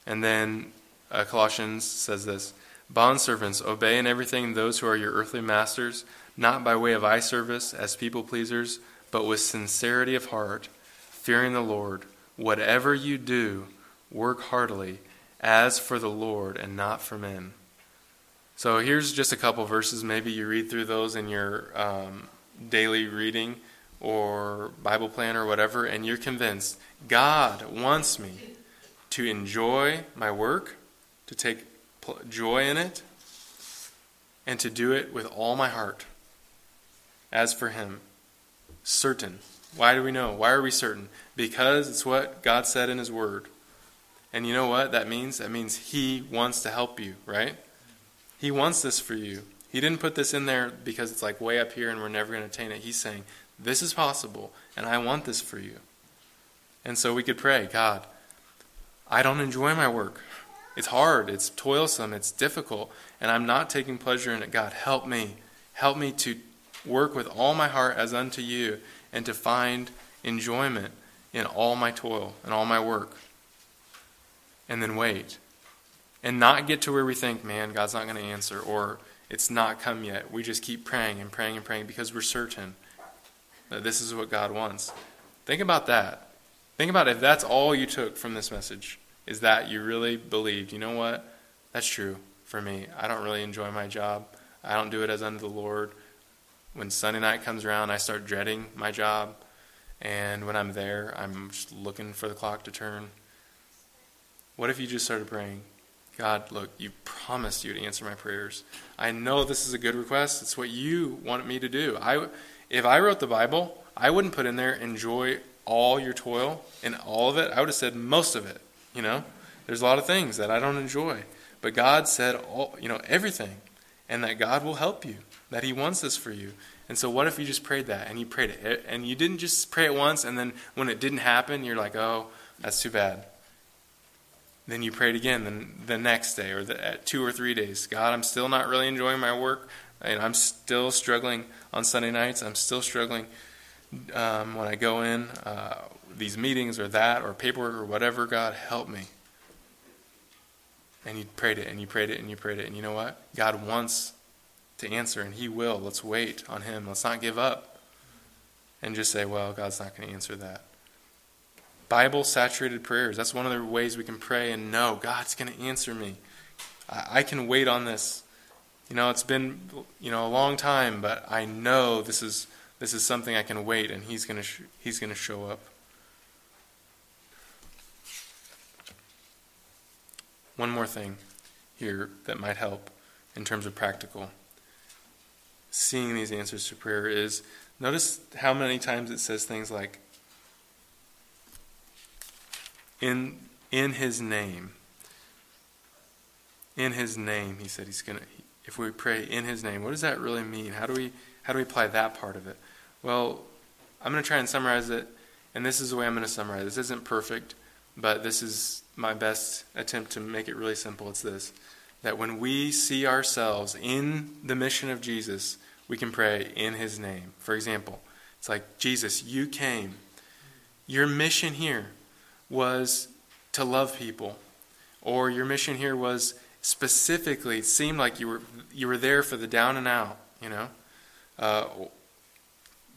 And then uh, Colossians says this Bondservants, obey in everything those who are your earthly masters, not by way of eye service as people pleasers, but with sincerity of heart, fearing the Lord. Whatever you do, work heartily as for the Lord and not for men. So here's just a couple verses. Maybe you read through those in your um, daily reading or Bible plan or whatever, and you're convinced God wants me to enjoy my work, to take joy in it, and to do it with all my heart. As for Him, certain. Why do we know? Why are we certain? Because it's what God said in His Word. And you know what that means? That means He wants to help you, right? He wants this for you. He didn't put this in there because it's like way up here and we're never going to attain it. He's saying, This is possible, and I want this for you. And so we could pray, God, I don't enjoy my work. It's hard, it's toilsome, it's difficult, and I'm not taking pleasure in it. God, help me. Help me to work with all my heart as unto you and to find enjoyment in all my toil and all my work and then wait. And not get to where we think, man, God's not going to answer, or it's not come yet. We just keep praying and praying and praying because we're certain that this is what God wants. Think about that. Think about if that's all you took from this message, is that you really believed, you know what? That's true for me. I don't really enjoy my job. I don't do it as unto the Lord. When Sunday night comes around, I start dreading my job. And when I'm there, I'm just looking for the clock to turn. What if you just started praying, God, look, you promised you would answer my prayers. I know this is a good request. It's what you want me to do. I, if I wrote the Bible, I wouldn't put in there, enjoy all your toil and all of it. I would have said most of it. You know, there's a lot of things that I don't enjoy. But God said, all, you know, everything. And that God will help you, that He wants this for you. And so, what if you just prayed that and you prayed it? And you didn't just pray it once, and then when it didn't happen, you're like, oh, that's too bad. Then you prayed again the, the next day or the, two or three days. God, I'm still not really enjoying my work, and I'm still struggling on Sunday nights. I'm still struggling um, when I go in uh, these meetings or that or paperwork or whatever. God, help me. And you prayed it and you prayed it and you prayed it. And you know what? God wants to answer, and He will. Let's wait on Him. Let's not give up and just say, well, God's not going to answer that. Bible saturated prayers. That's one of the ways we can pray and know God's going to answer me. I, can wait on this You know, it's been you know a long time, but I know this is this is something I can wait, and He's gonna sh- He's gonna show up. One more thing here that might help in terms of practical. Seeing these answers to prayer is notice how many times it says things like in in his name in his name he said he's going to if we pray in his name what does that really mean how do we how do we apply that part of it well i'm going to try and summarize it and this is the way i'm going to summarize this isn't perfect but this is my best attempt to make it really simple. It's this that when we see ourselves in the mission of Jesus, we can pray in his name. For example, it's like, Jesus, you came. Your mission here was to love people, or your mission here was specifically, it seemed like you were, you were there for the down and out, you know? Uh,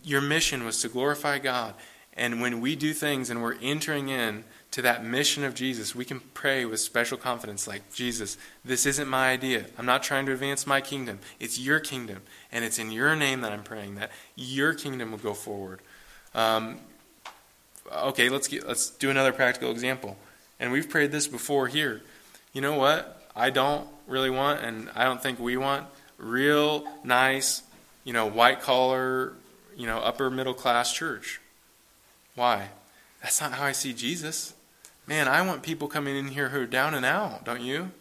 your mission was to glorify God. And when we do things and we're entering in to that mission of Jesus, we can pray with special confidence like, Jesus, this isn't my idea. I'm not trying to advance my kingdom. It's your kingdom. And it's in your name that I'm praying that your kingdom will go forward. Um, okay, let's, get, let's do another practical example. And we've prayed this before here. You know what? I don't really want, and I don't think we want, real nice, you know, white collar, you know, upper middle class church. Why? That's not how I see Jesus man, I want people coming in here who are down and out, don't you?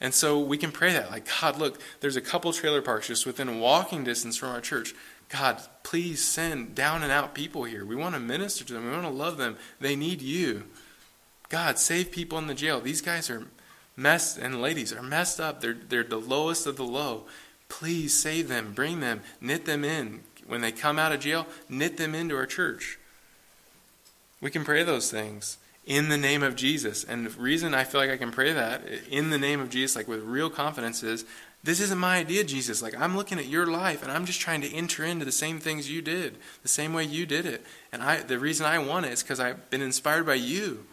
And so we can pray that, like, God, look, there's a couple trailer parks just within walking distance from our church. God, please send down and out people here. We want to minister to them. We want to love them. They need you. God, save people in the jail. These guys are messed, and ladies are messed up. They're, they're the lowest of the low. Please save them, bring them, knit them in. When they come out of jail, knit them into our church. We can pray those things in the name of Jesus. And the reason I feel like I can pray that in the name of Jesus, like with real confidence, is this isn't my idea, Jesus. Like I'm looking at your life and I'm just trying to enter into the same things you did, the same way you did it. And I the reason I want it is because I've been inspired by you.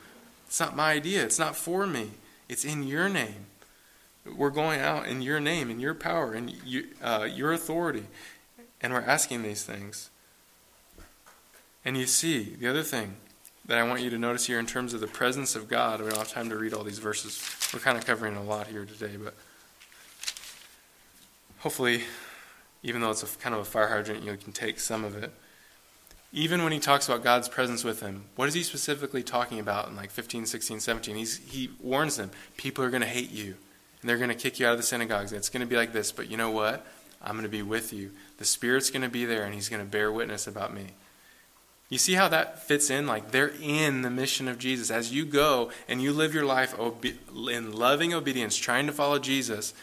It's not my idea, it's not for me. It's in your name. We're going out in your name, in your power, in you, uh, your authority. And we're asking these things. And you see, the other thing that I want you to notice here in terms of the presence of God. We don't have time to read all these verses. We're kind of covering a lot here today, but hopefully, even though it's a, kind of a fire hydrant, you can take some of it. Even when he talks about God's presence with him, what is he specifically talking about in like 15, 16, 17? He's, he warns them people are going to hate you, and they're going to kick you out of the synagogues. It's going to be like this, but you know what? I'm going to be with you. The Spirit's going to be there, and he's going to bear witness about me. You see how that fits in? Like they're in the mission of Jesus. As you go and you live your life in loving obedience, trying to follow Jesus,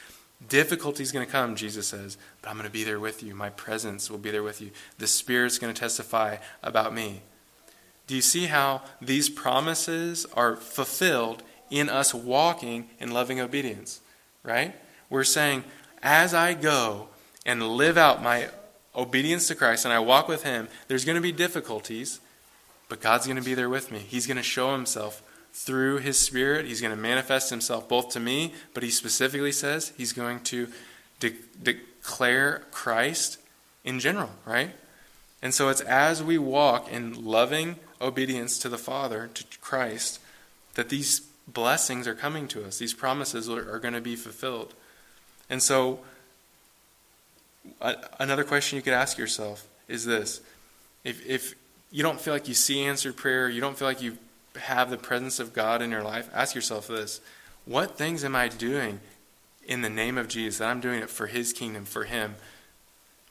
difficulty is going to come, Jesus says, but I'm going to be there with you. My presence will be there with you. The Spirit's going to testify about me. Do you see how these promises are fulfilled in us walking in loving obedience? Right? We're saying, as I go and live out my obedience to Christ and I walk with Him, there's going to be difficulties, but God's going to be there with me. He's going to show Himself through His Spirit. He's going to manifest Himself both to me, but He specifically says He's going to de- declare Christ in general, right? And so it's as we walk in loving obedience to the Father, to Christ, that these blessings are coming to us. These promises are, are going to be fulfilled. And so another question you could ask yourself is this if, if you don't feel like you see answered prayer, you don't feel like you have the presence of God in your life, ask yourself this what things am I doing in the name of Jesus that I'm doing it for His kingdom, for Him?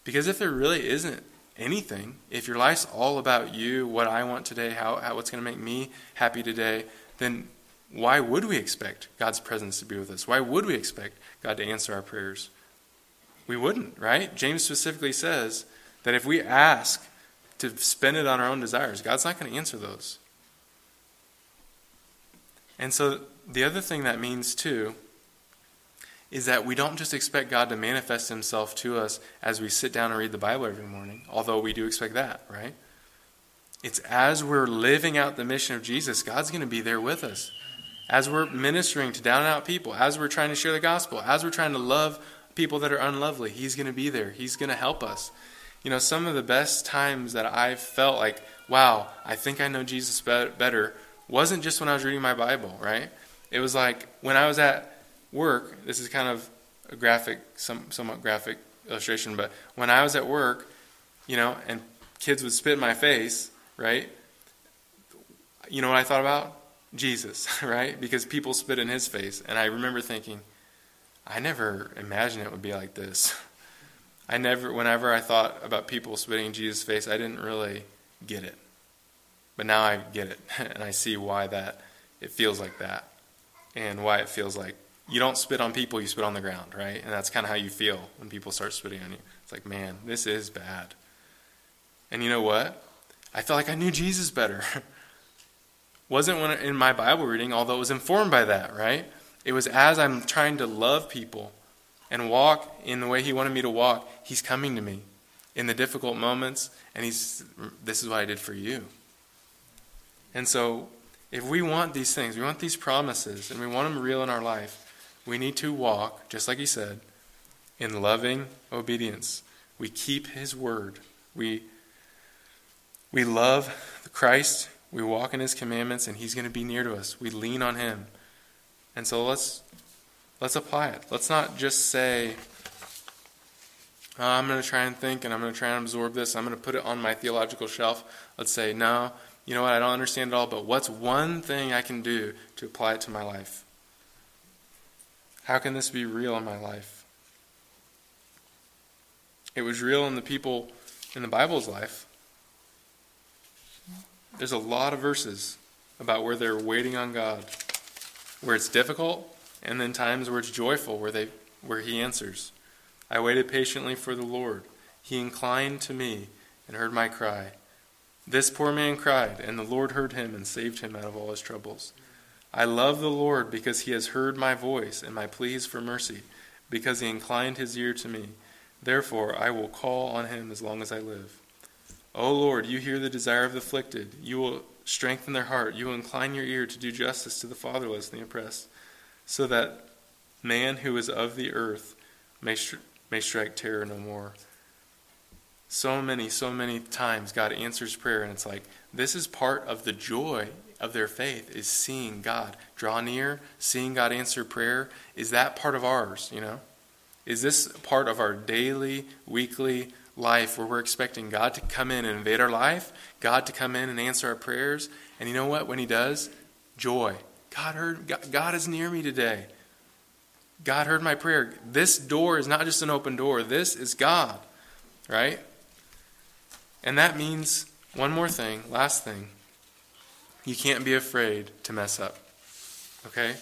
Because if there really isn't anything, if your life's all about you, what I want today, how, how what's going to make me happy today, then why would we expect God's presence to be with us? Why would we expect God to answer our prayers? We wouldn't, right? James specifically says that if we ask to spend it on our own desires, God's not going to answer those. And so the other thing that means too is that we don't just expect God to manifest himself to us as we sit down and read the Bible every morning, although we do expect that, right? It's as we're living out the mission of Jesus, God's going to be there with us. As we're ministering to down and out people, as we're trying to share the gospel, as we're trying to love people that are unlovely, He's going to be there. He's going to help us. You know, some of the best times that I've felt like, wow, I think I know Jesus better, wasn't just when I was reading my Bible, right? It was like when I was at work. This is kind of a graphic, some, somewhat graphic illustration, but when I was at work, you know, and kids would spit in my face, right? You know what I thought about? Jesus, <laughs> right? Because people spit in his face. And I remember thinking, I never imagined it would be like this. <laughs> I never, whenever I thought about people spitting in Jesus' face, I didn't really get it. But now I get it, <laughs> and I see why that it feels like that, and why it feels like you don't spit on people, you spit on the ground, right? And that's kind of how you feel when people start spitting on you. It's like, man, this is bad. And you know what? I felt like I knew Jesus better. <laughs> Wasn't when in my Bible reading, although it was informed by that, right? It was as I'm trying to love people and walk in the way He wanted me to walk, He's coming to me in the difficult moments, and He's, this is what I did for you. And so, if we want these things, we want these promises, and we want them real in our life, we need to walk, just like he said, in loving obedience. We keep his word. We, we love Christ. We walk in his commandments, and he's going to be near to us. We lean on him. And so let's, let's apply it. Let's not just say, oh, I'm going to try and think and I'm going to try and absorb this. I'm going to put it on my theological shelf. Let's say, no, you know what? I don't understand it all, but what's one thing I can do to apply it to my life? How can this be real in my life? It was real in the people in the Bible's life. There's a lot of verses about where they're waiting on God, where it's difficult, and then times where it's joyful, where they where he answers. I waited patiently for the Lord. He inclined to me and heard my cry. This poor man cried, and the Lord heard him and saved him out of all his troubles. I love the Lord because he has heard my voice and my pleas for mercy, because he inclined his ear to me. Therefore, I will call on him as long as I live. O Lord, you hear the desire of the afflicted. You will strengthen their heart. You will incline your ear to do justice to the fatherless and the oppressed, so that man who is of the earth may, may strike terror no more. So many, so many times God answers prayer, and it's like, this is part of the joy of their faith is seeing God draw near, seeing God answer prayer. Is that part of ours, you know? Is this part of our daily, weekly life where we're expecting God to come in and invade our life, God to come in and answer our prayers? And you know what? When He does, joy. God heard, God is near me today. God heard my prayer. This door is not just an open door, this is God, right? And that means one more thing, last thing. You can't be afraid to mess up. Okay?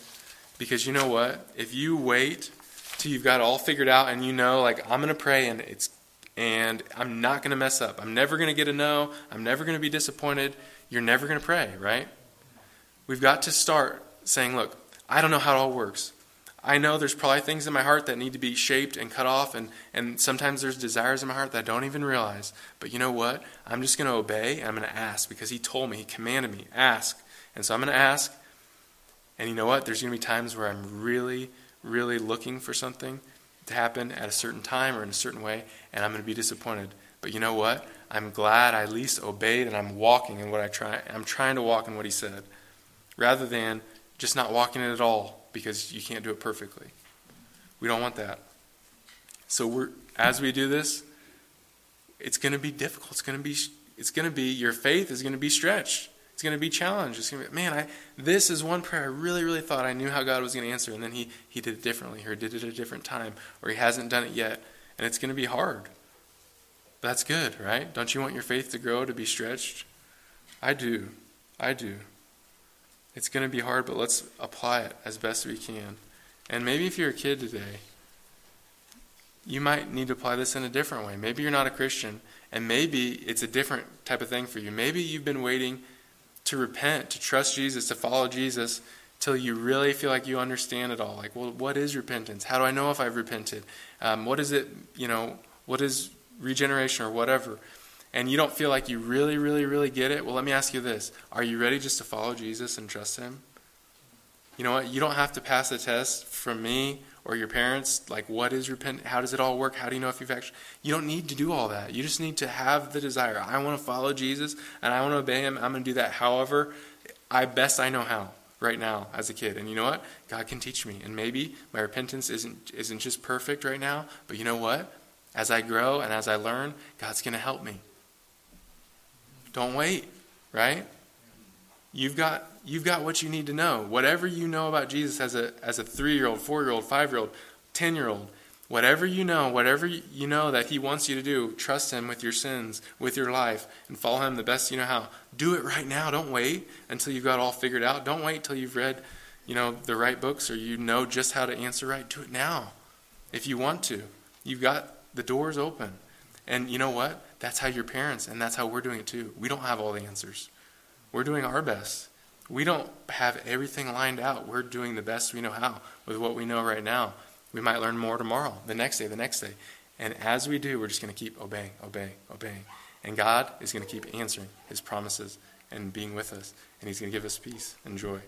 Because you know what? If you wait till you've got it all figured out and you know, like, I'm going to pray and it's and I'm not going to mess up. I'm never going to get a no. I'm never going to be disappointed. You're never going to pray, right? We've got to start saying, look, I don't know how it all works. I know there's probably things in my heart that need to be shaped and cut off, and, and sometimes there's desires in my heart that I don't even realize. But you know what? I'm just going to obey and I'm going to ask because He told me, He commanded me, ask. And so I'm going to ask. And you know what? There's going to be times where I'm really, really looking for something to happen at a certain time or in a certain way, and I'm going to be disappointed. But you know what? I'm glad I at least obeyed and I'm walking in what I try. I'm trying to walk in what He said, rather than just not walking it at all because you can't do it perfectly. We don't want that. So we're as we do this, it's going to be difficult. It's going to be it's going to be your faith is going to be stretched. It's going to be challenged. It's going to be man, I this is one prayer I really really thought I knew how God was going to answer and then he he did it differently or did it at a different time or he hasn't done it yet and it's going to be hard. That's good, right? Don't you want your faith to grow to be stretched? I do. I do. It's going to be hard, but let's apply it as best we can. And maybe if you're a kid today, you might need to apply this in a different way. Maybe you're not a Christian, and maybe it's a different type of thing for you. Maybe you've been waiting to repent, to trust Jesus, to follow Jesus, till you really feel like you understand it all. Like, well, what is repentance? How do I know if I've repented? Um, what is it, you know, what is regeneration or whatever? And you don't feel like you really, really, really get it, well, let me ask you this Are you ready just to follow Jesus and trust Him? You know what? You don't have to pass a test from me or your parents, like what is repent? How does it all work? How do you know if you've actually? You don't need to do all that. You just need to have the desire. I want to follow Jesus and I want to obey Him. I'm going to do that. However, I best I know how right now as a kid. And you know what? God can teach me. And maybe my repentance isn't isn't just perfect right now, but you know what? As I grow and as I learn, God's going to help me. Don't wait, right? You've got you've got what you need to know. Whatever you know about Jesus as a as a 3-year-old, 4-year-old, 5-year-old, 10-year-old, whatever you know, whatever you know that he wants you to do, trust him with your sins, with your life and follow him the best you know how. Do it right now. Don't wait until you've got all figured out. Don't wait till you've read, you know, the right books or you know just how to answer right. Do it now. If you want to. You've got the doors open. And you know what? That's how your parents and that's how we're doing it too. We don't have all the answers. We're doing our best. We don't have everything lined out. We're doing the best we know how with what we know right now. We might learn more tomorrow, the next day, the next day. And as we do, we're just going to keep obeying, obeying, obeying. And God is going to keep answering his promises and being with us. And he's going to give us peace and joy.